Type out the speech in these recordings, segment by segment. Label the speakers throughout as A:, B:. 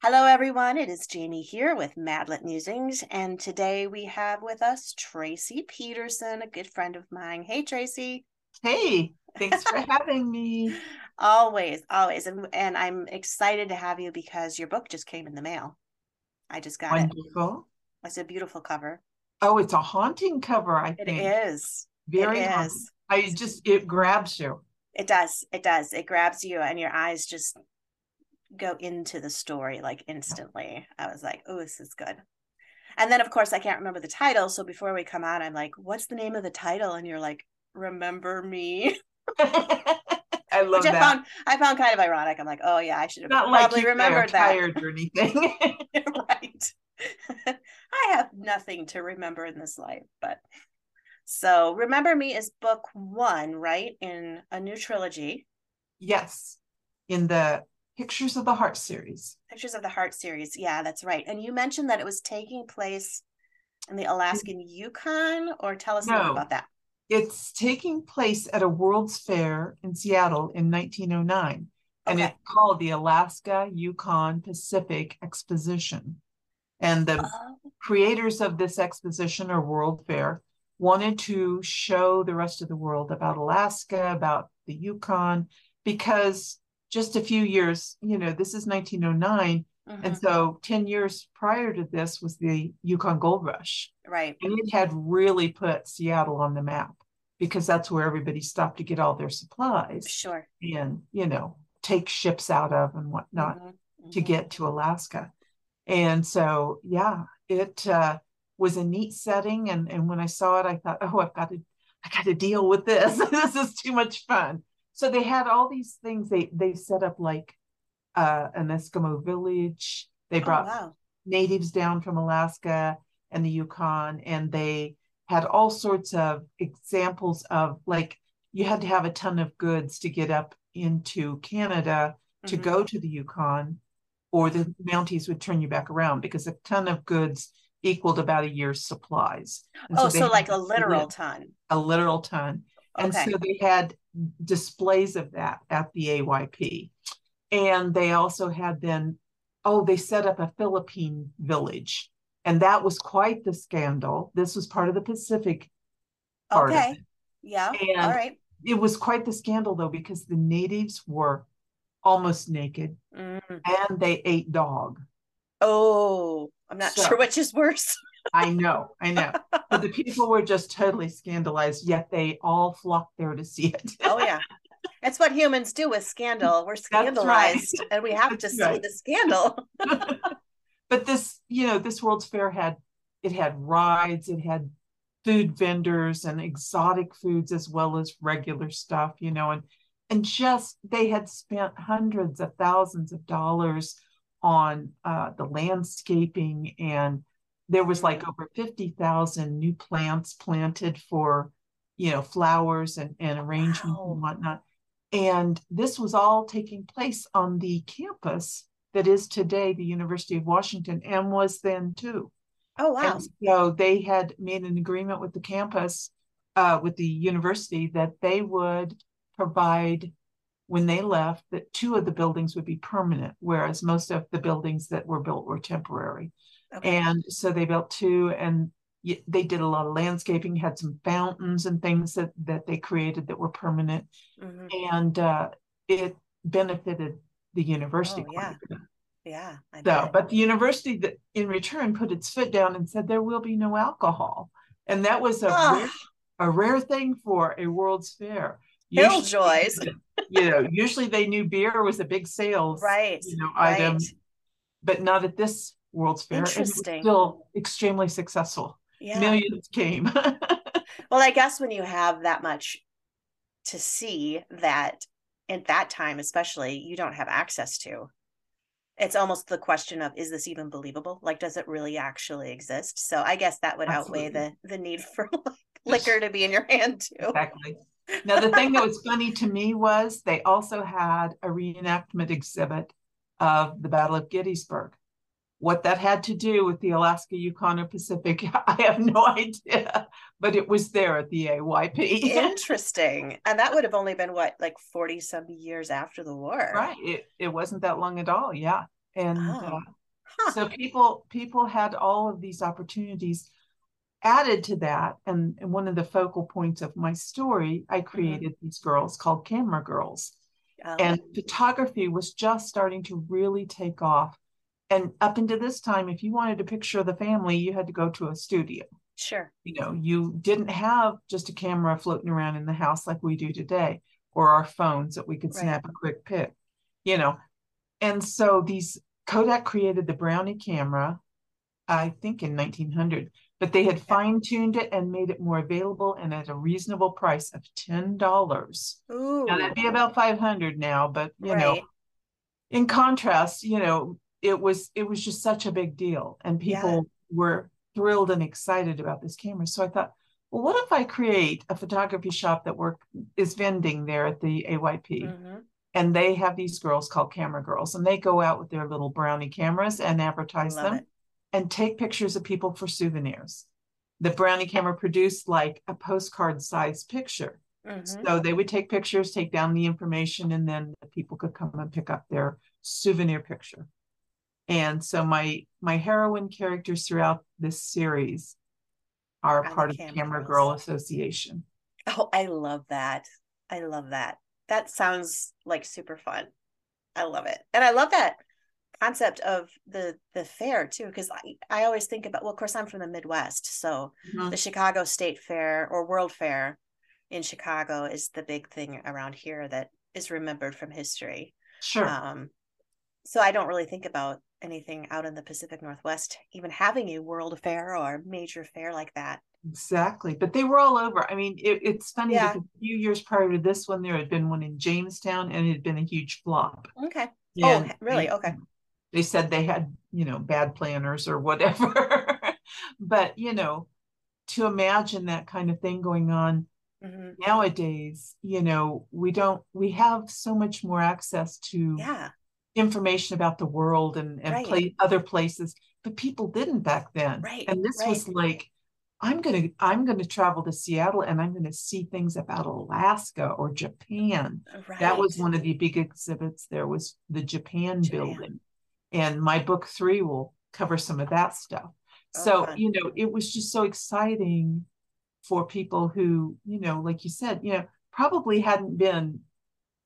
A: Hello, everyone. It is Jaime here with Mad Lit Musings, and today we have with us Tracie Peterson, a good friend of mine. Hey, Tracie.
B: Hey, thanks for having me.
A: always, always, and, and, I'm excited to have you because your book just came in the mail. I just got
B: Wonderful. it. Wonderful.
A: It's a beautiful cover.
B: Oh, it's a haunting cover. I
A: it
B: think
A: it is.
B: Very
A: it.
B: Is. I just it grabs you.
A: It does. It does. It grabs you, and your eyes just go into the story like instantly. I was like, oh, this is good. And then, of course, I can't remember the title. So before we come out, I'm like, what's the name of the title? And you're like, remember me.
B: I love
A: Which
B: that.
A: I found, I found kind of ironic. I'm like, oh, yeah, I should have Not probably like remembered that.
B: tired or anything.
A: right. I have nothing to remember in this life, but so Remember Me is book one, right? In a new trilogy.
B: Yes. In the Pictures of the Heart series.
A: Pictures of the Heart series. Yeah, that's right. And you mentioned that it was taking place in the Alaskan Yukon, or tell us no, more about that.
B: It's taking place at a World's Fair in Seattle in 1909, and it's called the Alaska Yukon Pacific Exposition. And the uh, creators of this exposition or World Fair wanted to show the rest of the world about Alaska, about the Yukon, because just a few years, you know, this is 1909. Mm-hmm. And so 10 years prior to this was the Yukon Gold Rush.
A: Right.
B: And it had really put Seattle on the map because that's where everybody stopped to get all their supplies.
A: Sure.
B: And, you know, take ships out of and whatnot mm-hmm. Mm-hmm. to get to Alaska. And so, yeah, it uh, was a neat setting. And, and when I saw it, I thought, oh, I've got to, I got to deal with this. this is too much fun so they had all these things they they set up like uh, an eskimo village they oh, brought oh, wow. natives down from alaska and the yukon and they had all sorts of examples of like you had to have a ton of goods to get up into canada to mm-hmm. go to the yukon or the mounties would turn you back around because a ton of goods equaled about a year's supplies.
A: And oh, so, so like a literal ton.
B: A literal ton. And okay. so they had displays of that at the AYP. And they also had then, oh, they set up a Philippine village. And that was quite the scandal. This was part of the Pacific part okay.
A: Yeah. And All right.
B: It was quite the scandal though, because the natives were almost naked mm. and they ate dog.
A: Oh, I'm not so, sure which is worse.
B: I know, I know. But the people were just totally scandalized, yet they all flocked there to see it.
A: oh, yeah. That's what humans do with scandal. We're scandalized right. and we have That's to right. see the scandal.
B: but this, you know, this World's Fair had it had rides, it had food vendors and exotic foods as well as regular stuff, you know, and and just they had spent hundreds of thousands of dollars on uh, the landscaping and there was like over 50,000 new plants planted for, you know, flowers and, and arrangements wow. and whatnot. And this was all taking place on the campus that is today the University of Washington and was then too.
A: Oh, wow. And
B: so they had made an agreement with the campus, uh, with the university, that they would provide when they left that two of the buildings would be permanent, whereas most of the buildings that were built were temporary. Okay. And so they built two and they did a lot of landscaping, had some fountains and things that, that they created that were permanent. Mm-hmm. And uh, it benefited the university.
A: Oh, yeah. Yeah.
B: I so, but the university that in return put its foot down and said there will be no alcohol. And that was a, rare, a rare thing for a World's Fair.
A: Killjoys.
B: you know, usually they knew beer was a big sales
A: right,
B: you know,
A: right.
B: item, but not at this World's Fair.
A: Interesting.
B: still extremely successful. Yeah. Millions came.
A: well, I guess when you have that much to see that at that time, especially, you don't have access to. it's almost the question of is this even believable like does it really actually exist so i guess that would Absolutely. outweigh the the need for like, liquor to be in your hand too
B: exactly now the thing that was funny to me was they also had a reenactment exhibit of the battle of gettysburg what that had to do with the Alaska, Yukon, or Pacific, I have no idea, but it was there at the AYP.
A: Interesting. And that would have only been what, like 40 some years after the war.
B: Right. It, it wasn't that long at all. Yeah. And oh. uh, huh. so people people had all of these opportunities added to that. And, and one of the focal points of my story, I mm-hmm. created mm-hmm. these girls called camera girls. Oh. And photography was just starting to really take off and up into this time if you wanted a picture of the family you had to go to a studio
A: sure
B: you know you didn't have just a camera floating around in the house like we do today or our phones that we could right. snap a quick pic you know and so these kodak created the brownie camera i think in 1900 but they had fine-tuned it and made it more available and at a reasonable price of $10 Ooh. now that'd be about 500 now but you right. know in contrast you know it was it was just such a big deal and people yeah. were thrilled and excited about this camera so i thought well what if i create a photography shop that work is vending there at the ayp mm-hmm. and they have these girls called camera girls and they go out with their little brownie cameras and advertise them it. and take pictures of people for souvenirs the brownie camera produced like a postcard size picture mm-hmm. so they would take pictures take down the information and then the people could come and pick up their souvenir picture and so my my heroine characters throughout this series are part of the Camera Girl Association.
A: Oh, I love that. I love that. That sounds like super fun. I love it. And I love that concept of the the fair too because I, I always think about well of course i'm from the midwest so mm-hmm. the chicago state fair or world fair in chicago is the big thing around here that is remembered from history
B: sure um
A: so i don't really think about anything out in the Pacific Northwest even having a world fair or a major fair like that.
B: Exactly. But they were all over. I mean, it, it's funny yeah. because a few years prior to this one, there had been one in Jamestown and it had been a huge flop.
A: Okay. Oh, really? Okay.
B: They said they had, you know, bad planners or whatever. but, you know, to imagine that kind of thing going on mm-hmm. nowadays, you know, we don't, we have so much more access to
A: yeah
B: information about the world and, and right. play other places but people didn't back then
A: right
B: and this
A: right.
B: was like i'm gonna i'm gonna travel to seattle and i'm gonna see things about alaska or japan right. that was one of the big exhibits there was the japan, japan. building and my book three will cover some of that stuff oh, so fun. you know it was just so exciting for people who you know like you said you know probably hadn't been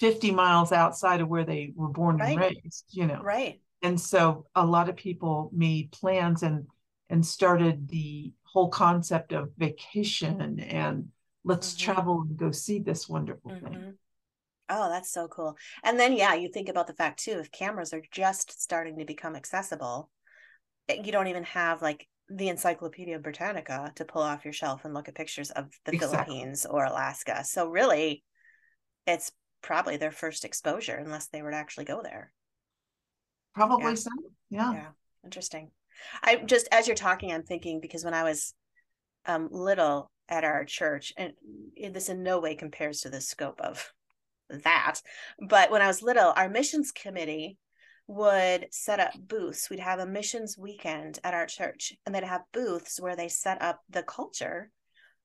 B: 50 miles outside of where they were born right. and raised, you know.
A: Right.
B: And so a lot of people made plans and and started the whole concept of vacation and let's mm-hmm. travel and go see this wonderful mm-hmm. thing.
A: Oh, that's so cool. And then yeah, you think about the fact too, if cameras are just starting to become accessible, eh, you don't even have like the Encyclopedia Britannica to pull off your shelf and look at pictures of the exactly. Philippines or Alaska. So really it's probably their first exposure unless they were to actually go there.
B: Probably yeah. so. Yeah.
A: Yeah. Interesting. I just as you're talking, I'm thinking because when I was um, little at our church, and this in no way compares to the scope of that, but when I was little, our missions committee would set up booths. We'd have a missions weekend at our church, and they'd have booths where they set up the culture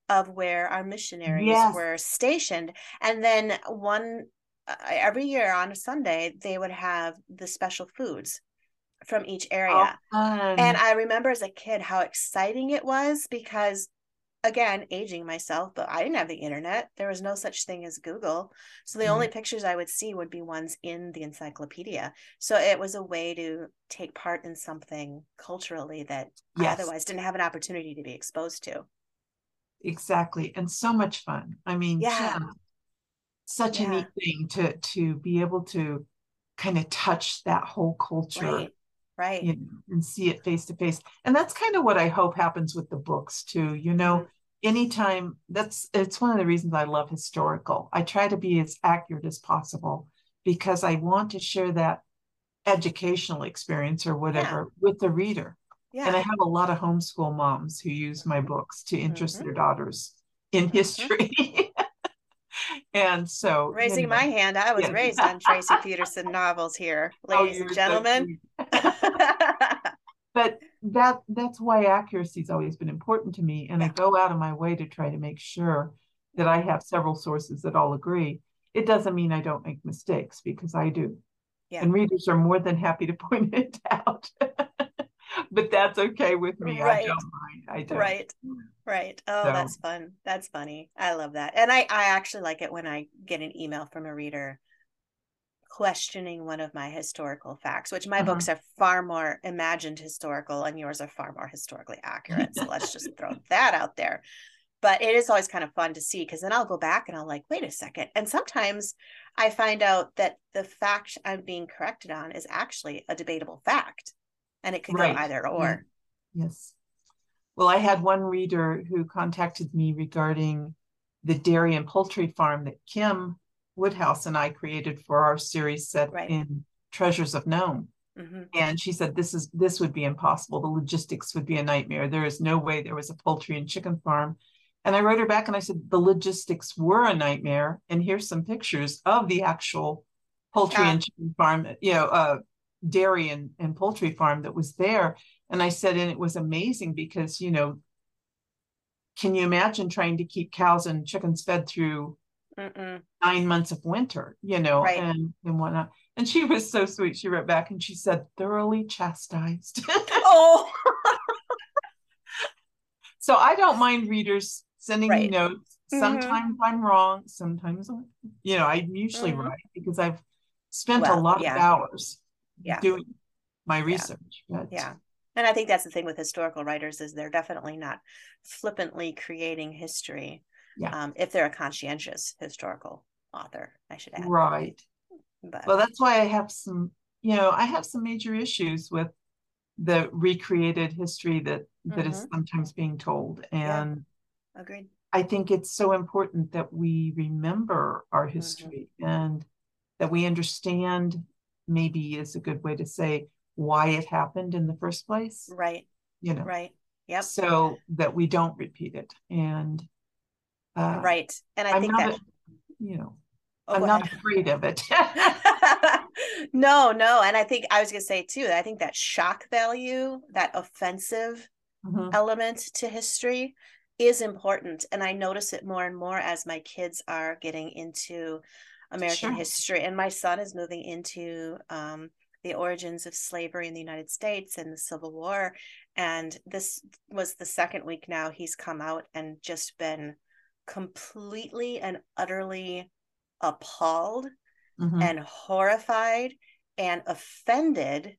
A: of where our missionaries yes. were stationed. And then one uh, every year on a Sunday, they would have the special foods from each area. Oh, and I remember as a kid how exciting it was because again, aging myself, but I didn't have the internet. There was no such thing as Google. So the mm. only pictures I would see would be ones in the encyclopedia. So it was a way to take part in something culturally that yes. I otherwise didn't have an opportunity to be exposed to
B: exactly and so much fun i mean
A: yeah,
B: such yeah. a neat thing to to be able to kind of touch that whole culture
A: right right
B: you know, and see it face to face and that's kind of what i hope happens with the books too you know mm-hmm. anytime that's it's one of the reasons i love historical i try to be as accurate as possible because i want to share that educational experience or whatever yeah. with the reader. Yeah. And I have a lot of homeschool moms who use my books to interest mm-hmm. their daughters in mm-hmm. history. and so
A: raising you know, my hand, I was yeah. raised on Tracie Peterson novels here, oh, ladies oh, and gentlemen.
B: So but that that's why accuracy has always been important to me. And. I go out of my way to try to make sure that I have several sources that all agree. It doesn't mean I don't make mistakes because I do. Yeah. And readers are more than happy to point it out. but that's okay with me. Right. I don't mind. I don't.
A: Right. Right. Oh, so. that's fun. That's funny. I love that. And I, I actually like it when I get an email from a reader questioning one of my historical facts, which my uh-huh. books are far more imagined historical and yours are far more historically accurate. So let's just throw that out there. But it is always kind of fun to see because then I'll go back and I'll like, wait a second. And sometimes I find out that the fact I'm being corrected on is actually a debatable fact and it could right. go either or.
B: Yes. Well, I had one reader who contacted me regarding the dairy and poultry farm that Kim Woodhouse and I created for our series set right. in Treasures of Nome. Mm-hmm. And she said, This is this would be impossible. The logistics would be a nightmare. There is no way there was a poultry and chicken farm. And I wrote her back and I said, The logistics were a nightmare. And here's some pictures of the actual poultry yeah. and chicken farm, you know, uh, dairy and, and poultry farm that was there. And I said, and it was amazing because, you know, can you imagine trying to keep cows and chickens fed through Mm-mm. nine months of winter, you know, right. and, and whatnot. And she was so sweet. She wrote back and she said, thoroughly chastised. oh. so I don't mind readers sending right. me notes. Mm-hmm. Sometimes mm-hmm. I'm wrong. Sometimes, you know, I'm usually mm-hmm. right because I've spent well, a lot yeah. of hours yeah. doing my research.
A: Yeah. But, yeah. And I think that's the thing with historical writers is they're definitely not flippantly creating history. Yeah. Um, if they're a conscientious historical author, I should add.
B: Right. But well, that's why I have some, you know, I have some major issues with the recreated history that that mm-hmm. is sometimes being told. And
A: yeah. agreed.
B: I think it's so important that we remember our mm-hmm. history mm-hmm. and that we understand maybe is a good way to say why it happened in the first place.
A: Right.
B: You know.
A: Right. Yep.
B: So that we don't repeat it. And
A: uh, right. And I I'm think that a,
B: you know oh, I'm not afraid of it.
A: no, no. And I think I was gonna say too, I think that shock value, that offensive mm-hmm. element to history is important. And I notice it more and more as my kids are getting into American sure. history. And my son is moving into um, the origins of slavery in the United States and the Civil War. And this was the second week now he's come out and just been completely and utterly appalled mm-hmm. and horrified and offended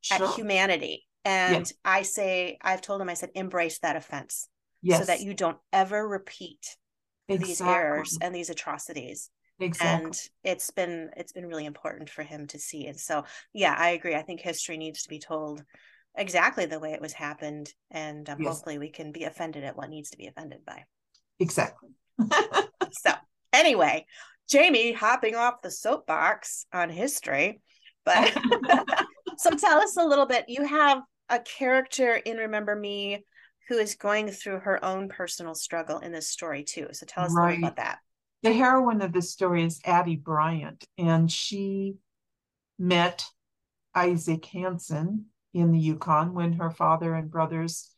A: sure. at humanity. And yes. I say, I've told him, I said, embrace that offense yes. so that you don't ever repeat exactly. these errors and these atrocities exactly. and it's been it's been really important for him to see and so yeah i agree. I think history needs to be told exactly the way it was happened and um, yes. hopefully we can be offended at what needs to be offended by.
B: Exactly.
A: So anyway jaime hopping off the soapbox on history but so tell us a little bit. You have a character in remember me who is going through her own personal struggle in this story too. So tell us right. a little about that
B: the heroine of the story is Addie Bryant, and she met Isaac Hansen in the Yukon when her father and brothers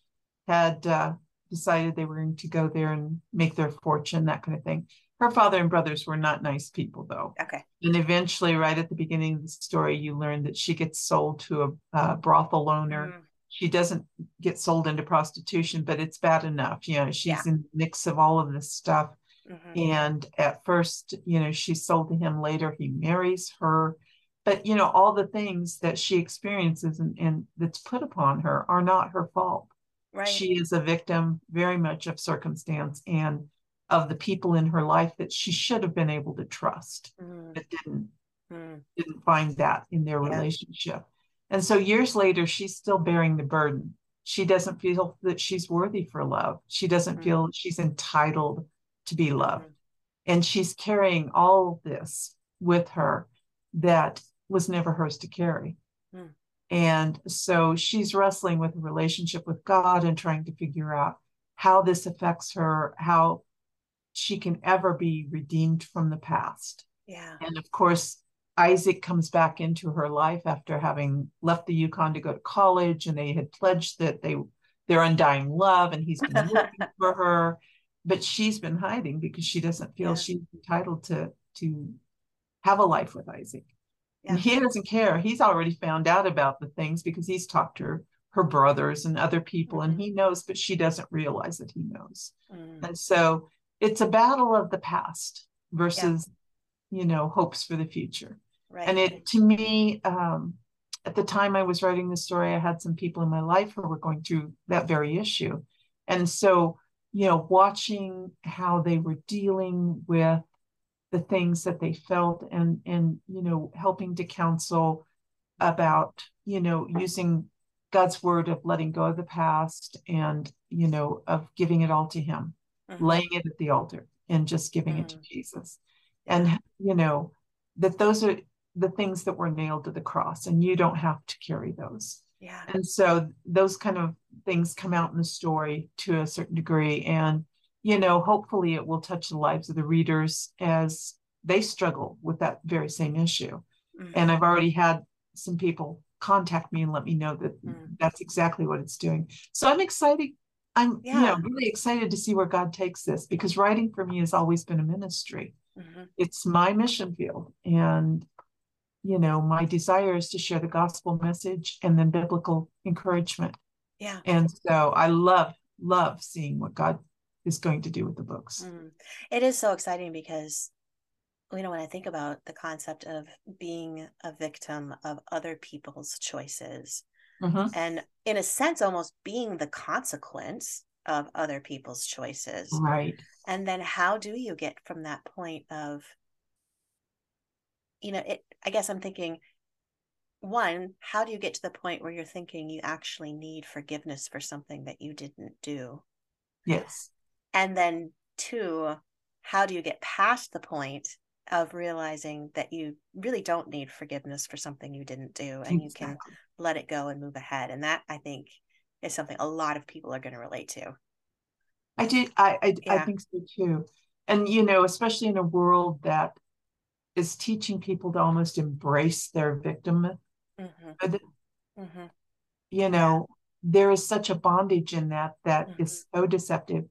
B: had uh, decided they were going to go there and make their fortune, that kind of thing. Her father and brothers were not nice people, though.
A: Okay.
B: And eventually, right at the beginning of the story, you learn that she gets sold to a, a brothel owner. Mm. She doesn't get sold into prostitution, but it's bad enough. You know, she's yeah. in the mix of all of this stuff Mm-hmm. And at first, you know, she's sold to him. Later, he marries her. But, you know, all the things that she experiences and, and that's put upon her are not her fault. Right. She is a victim very much of circumstance and of the people in her life that she should have been able to trust, mm. but didn't mm. didn't find that in their yeah. relationship. And so years later, she's still bearing the burden. She doesn't feel that she's worthy for love. She doesn't mm. feel she's entitled to be loved. And she's carrying all this with her that was never hers to carry. Mm. And so she's wrestling with a relationship with God and trying to figure out how this affects her, how she can ever be redeemed from the past.
A: Yeah.
B: And of course, Isaac comes back into her life after having left the Yukon to go to college, and they had pledged that they their undying love, and he's been looking for her, but she's been hiding because she doesn't feel yeah. she's entitled to to have a life with Isaac. Yeah. And he doesn't care. He's already found out about the things because he's talked to her, her brothers and other people, mm-hmm. and he knows, but she doesn't realize that he knows. Mm. And so it's a battle of the past versus, yeah. you know, hopes for the future. Right. And it to me, um, at the time I was writing the story, I had some people in my life who were going through that very issue. And so, you know, watching how they were dealing with the things that they felt and and you know helping to counsel about you know using god's word of letting go of the past and you know of giving it all to him mm-hmm. laying it at the altar and just giving mm-hmm. it to mm. jesus and you know that those are the things that were nailed to the cross and you don't have to carry those
A: yeah
B: and so those kind of things come out in the story to a certain degree and you know, hopefully it will touch the lives of the readers as they struggle with that very same issue. Mm-hmm. And I've already had some people contact me and let me know that mm-hmm. that's exactly what it's doing. So I'm excited. I'm yeah. you know really excited to see where God takes this because writing for me has always been a ministry. Mm-hmm. It's my mission field. And you know, my desire is to share the gospel message and then biblical encouragement.
A: Yeah.
B: And so I love, love seeing what God is going to do with the books. Mm.
A: It is so exciting because you know when I think about the concept of being a victim of other people's choices mm-hmm. and in a sense almost being the consequence of other people's choices.
B: Right.
A: And then how do you get from that point of you know it I guess I'm thinking one, how do you get to the point where you're thinking you actually need forgiveness for something that you didn't do?
B: Yes.
A: And then two, how do you get past the point of realizing that you really don't need forgiveness for something you didn't do and exactly. you can let it go and move ahead. And that I think is something a lot of people are going to relate to.
B: I do. I I, yeah. I think so too. And you know, especially in a world that is teaching people to almost embrace their victim. Mm-hmm. Mm-hmm. You know, there is such a bondage in that that mm-hmm. is so deceptive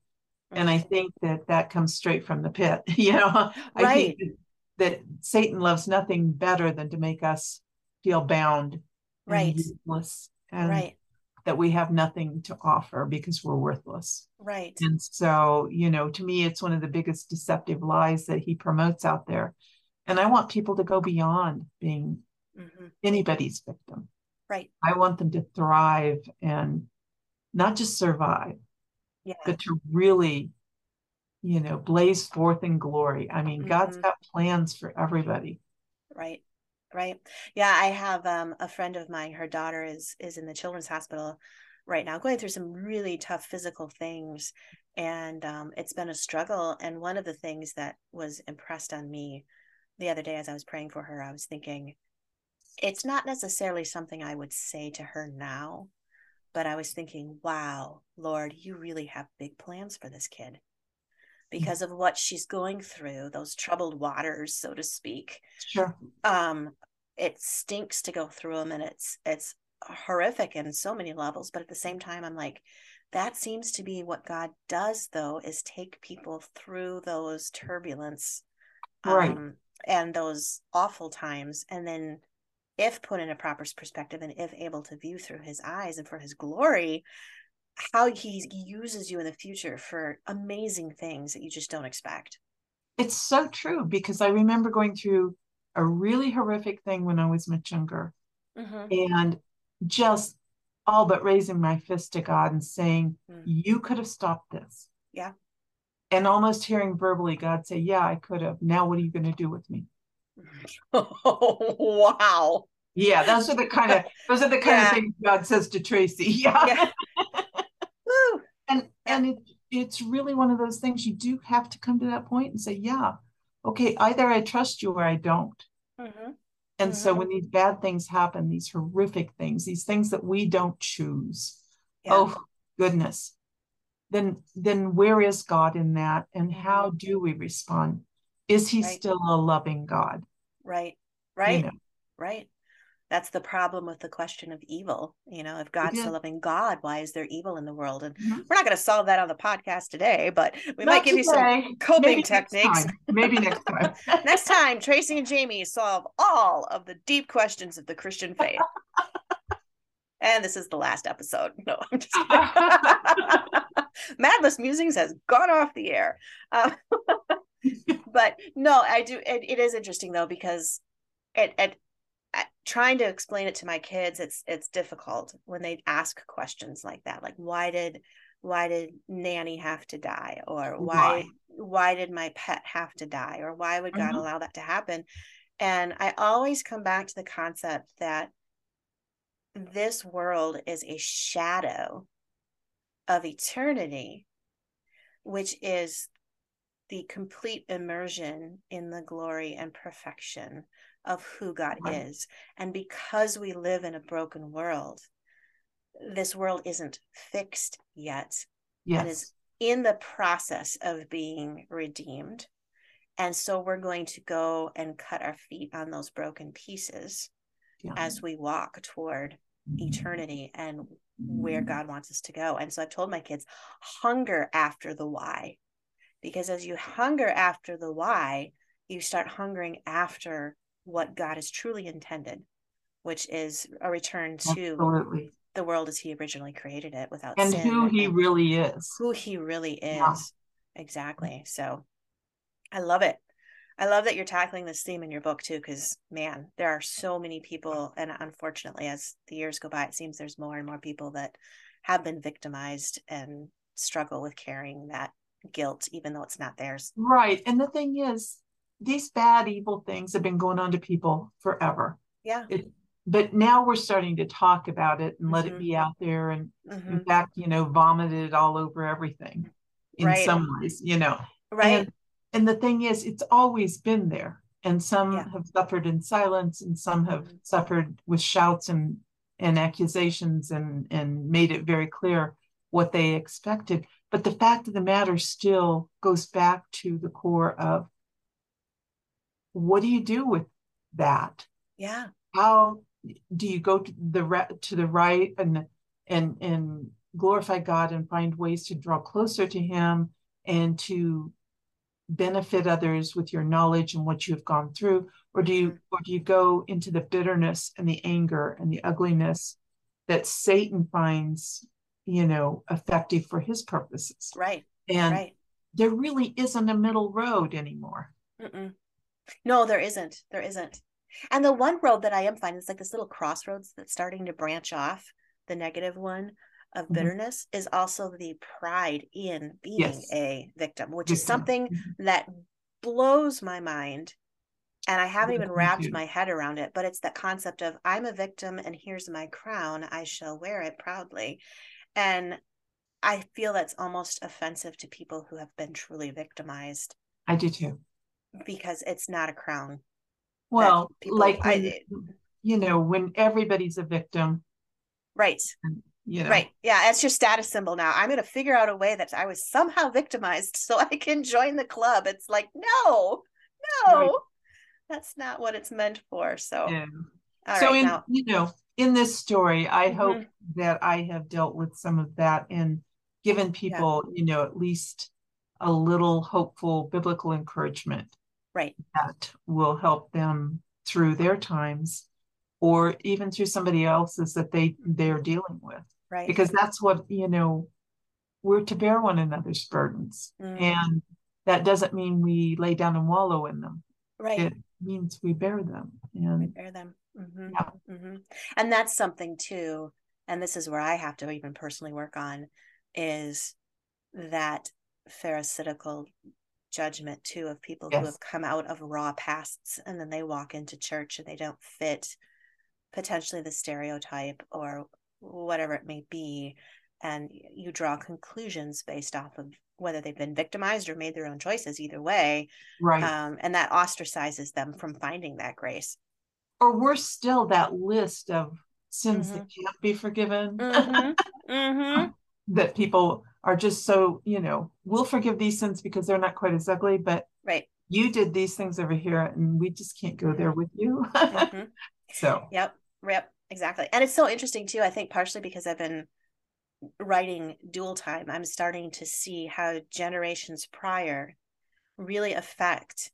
B: and I think that that comes straight from the pit. You know, I right. think that, Satan loves nothing better than to make us feel bound,
A: right,
B: and useless, and
A: right.
B: that we have nothing to offer because we're worthless.
A: Right.
B: And so, you know, to me, it's one of the biggest deceptive lies that he promotes out there. And I want people to go beyond being mm-hmm. anybody's victim.
A: Right.
B: I want them to thrive and not just survive,
A: yeah.
B: but to really you know blaze forth in glory i mean mm-hmm. god's got plans for everybody
A: right right yeah i have um, a friend of mine her daughter is is in the children's hospital right now going through some really tough physical things and um, it's been a struggle and one of the things that was impressed on me the other day as i was praying for her i was thinking it's not necessarily something i would say to her now but I was thinking, wow, Lord, you really have big plans for this kid because of what she's going through, those troubled waters, so to speak.
B: Sure.
A: Um, it stinks to go through them and it's it's horrific in so many levels, but at the same time, I'm like, that seems to be what God does though, is take people through those turbulence
B: right. Um,
A: and those awful times and then if put in a proper perspective and if able to view through his eyes and for his glory, how he uses you in the future for amazing things that you just don't expect.
B: It's so true because I remember going through a really horrific thing when I was much younger mm-hmm. and just all but raising my fist to God and saying, mm. You could have stopped this.
A: Yeah.
B: And almost hearing verbally God say, Yeah, I could have. Now, what are you going to do with me?
A: Oh, wow.
B: Yeah, those are the kind of those are the kind yeah. of things God says to Tracie. Yeah. yeah. and and it, it's really one of those things you do have to come to that point and say, yeah, okay, either I trust you or I don't. Mm-hmm. And mm-hmm. so when these bad things happen, these horrific things, these things that we don't choose, yeah. oh goodness, then then where is God in that? And how mm-hmm. do we respond? Is he right. still a loving God?
A: Right. Right. You know? Right that's the problem with the question of evil. You know, if God's yeah. a loving God, why is there evil in the world? And mm-hmm. we're not going to solve that on the podcast today, but we not might give today. you some coping Maybe techniques.
B: Next Maybe next time.
A: next time, Tracie and Jaime solve all of the deep questions of the Christian faith. and this is the last episode. No, I'm just Mad Lit Musings has gone off the air. Uh, but no, I do. It, it is interesting though because it, it trying to explain it to my kids it's it's difficult when they ask questions like that like why did why did nanny have to die or why why, why did my pet have to die or why would god mm-hmm. allow that to happen and i always come back to the concept that this world is a shadow of eternity which is the complete immersion in the glory and perfection of who God right. is. And because we live in a broken world, this world isn't fixed yet. Yes. It is in the process of being redeemed. And so we're going to go and cut our feet on those broken pieces yeah. as we walk toward. Eternity and where God wants us to go. And so I've told my kids, hunger after the why. Because as you hunger after the why, you start hungering after what God has truly intended, which is a return to Absolutely. the world as He originally created it without
B: and sin, who He really is.
A: Who He really is. Yeah. Exactly. So I love it. I love that you're tackling this theme in your book too, because man, there are so many people, and unfortunately, as the years go by, it seems there's more and more people that have been victimized and struggle with carrying that guilt, even though it's not theirs.
B: Right. And the thing is, these bad, evil things have been going on to people forever.
A: Yeah.
B: It, but now we're starting to talk about it and mm-hmm. let it mm-hmm. be out there. And mm-hmm. in fact, you know, vomited all over everything in right. some ways, you know.
A: Right.
B: And, and, the thing is, it's always been there. And some yeah. have suffered in silence and some have mm-hmm. suffered with shouts and, and accusations and, and made it very clear what they expected. But the fact of the matter still goes back to the core of what do you do with that?
A: Yeah.
B: How do you go to the to the right and and and glorify God and find ways to draw closer to Him and to benefit others with your knowledge and what you have gone through, or do you mm-hmm. or do you go into the bitterness and the anger and the ugliness that Satan finds, you know, effective for his purposes?
A: Right.
B: And
A: right.
B: there really isn't a middle road anymore.
A: Mm-mm. No, there isn't. There isn't. And the one road that I am finding is like this little crossroads that's starting to branch off. The negative one of mm-hmm. bitterness is also the pride in being yes. a victim, which victim. is something mm-hmm. that blows my mind. And I haven't even wrapped my head around it, but it's that concept of I'm a victim and here's my crown. I shall wear it proudly. And I feel that's almost offensive to people who have been truly victimized.
B: I do too
A: because it's not a crown.
B: Well, like I, you know, when everybody's a victim,
A: right?
B: You know.
A: Right. Yeah, it's your status symbol now. I'm going to figure out a way that I was somehow victimized so I can join the club. It's like, no, no, right. that's not what it's meant for. So,
B: yeah. so right, in now. you know, in this story, I mm-hmm. hope that I have dealt with some of that and given people, yeah. you know, at least a little hopeful biblical encouragement
A: right
B: that will help them through their times or even through somebody else's that they they're dealing with
A: right
B: because that's what you know we're to bear one another's burdens mm. and that doesn't mean we lay down and wallow in them
A: right
B: it means we bear them and we
A: bear them mm-hmm. Yeah. Mm-hmm. and that's something too and this is where i have to even personally work on is that pharisaical judgment too of people yes. who have come out of raw pasts and then they walk into church and they don't fit potentially the stereotype or whatever it may be and you draw conclusions based off of whether they've been victimized or made their own choices either way
B: right
A: um, and that ostracizes them from finding that grace
B: or worse still, that list of sins mm-hmm. that can't be forgiven. Mm-hmm. Mm-hmm. that people are just so, you know, we'll forgive these sins because they're not quite as ugly, but
A: right.
B: you did these things over here and we just can't go there mm-hmm. with you. Mm-hmm. so,
A: yep, yep, exactly. And it's so interesting too, I think partially because I've been writing dual time, I'm starting to see how generations prior really affect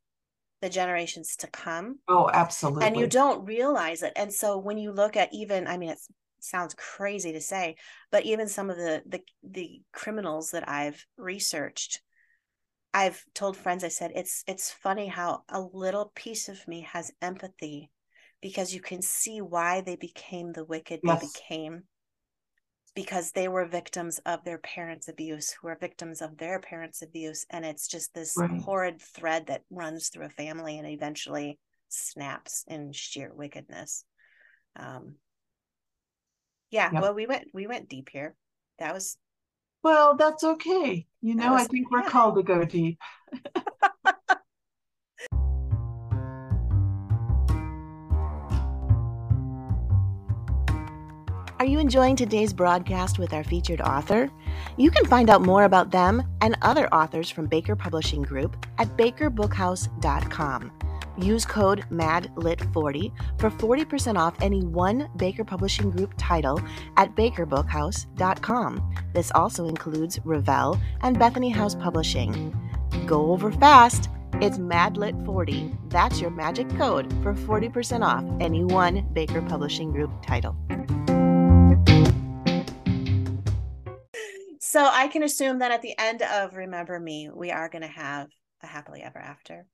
A: the generations to come.
B: Oh, absolutely.
A: And you don't realize it. And so when you look at even, I mean, it sounds crazy to say, but even some of the the the criminals that I've researched, I've told friends, I said, it's it's funny how a little piece of me has empathy because you can see why they became the wicked yes. they became because they were victims of their parents' abuse, who are victims of their parents' abuse. And it's just this right. horrid thread that runs through a family and eventually snaps in sheer wickedness. Um, yeah, yep. well, we went we went deep here. That was
B: well, that's okay. You know, was, I think we're yeah. called to go deep.
C: Are you enjoying today's broadcast with our featured author? You can find out more about them and other authors from Baker Publishing Group at bakerbookhouse.com. Use code MADLIT40 for 40% off any one Baker Publishing Group title at bakerbookhouse.com. This also includes Revell and Bethany House Publishing. Go over fast! It's MADLIT40. That's your magic code for 40% off any one Baker Publishing Group title.
A: So I can assume that at the end of Remember Me, we are going to have a happily ever after.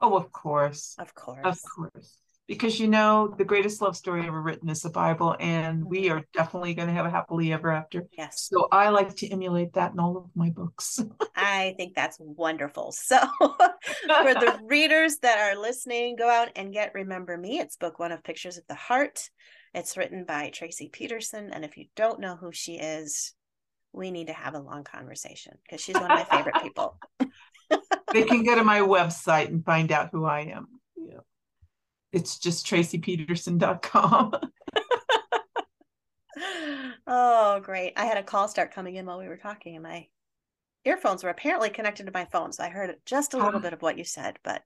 B: Oh, of course.
A: Of course.
B: Of course. Because you know, the greatest love story ever written is the Bible, and we mm-hmm. are definitely going to have a happily ever after.
A: Yes.
B: So I like to emulate that in all of my books.
A: I think that's wonderful. So for the readers that are listening, go out and get Remember Me. It's book one of Pictures of the Heart. It's written by Tracie Peterson. And if you don't know who she is, we need to have a long conversation because she's one of my favorite people.
B: they can go to my website and find out who I am. Yeah. It's just traciepeterson.com.
A: oh, great. I had a call start coming in while we were talking, and my earphones were apparently connected to my phone. So I heard just a little bit of what you said, but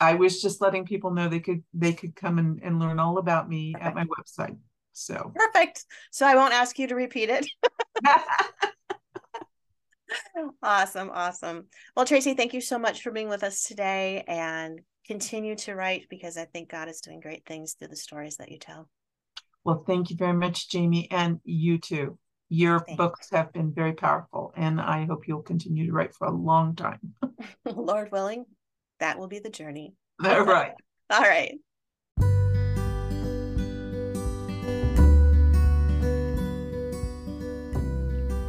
B: I was just letting people know they could they could come and, and learn all about me Perfect. at my website. So
A: perfect. So I won't ask you to repeat it. awesome. Awesome. Well, Tracie, thank you so much for being with us today and continue to write because I think God is doing great things through the stories that you tell.
B: Well, thank you very much, Jaime, and you too. Your Thanks. books have been very powerful, and I hope you'll continue to write for a long time.
A: Lord willing, that will be the journey.
B: All right.
A: All right.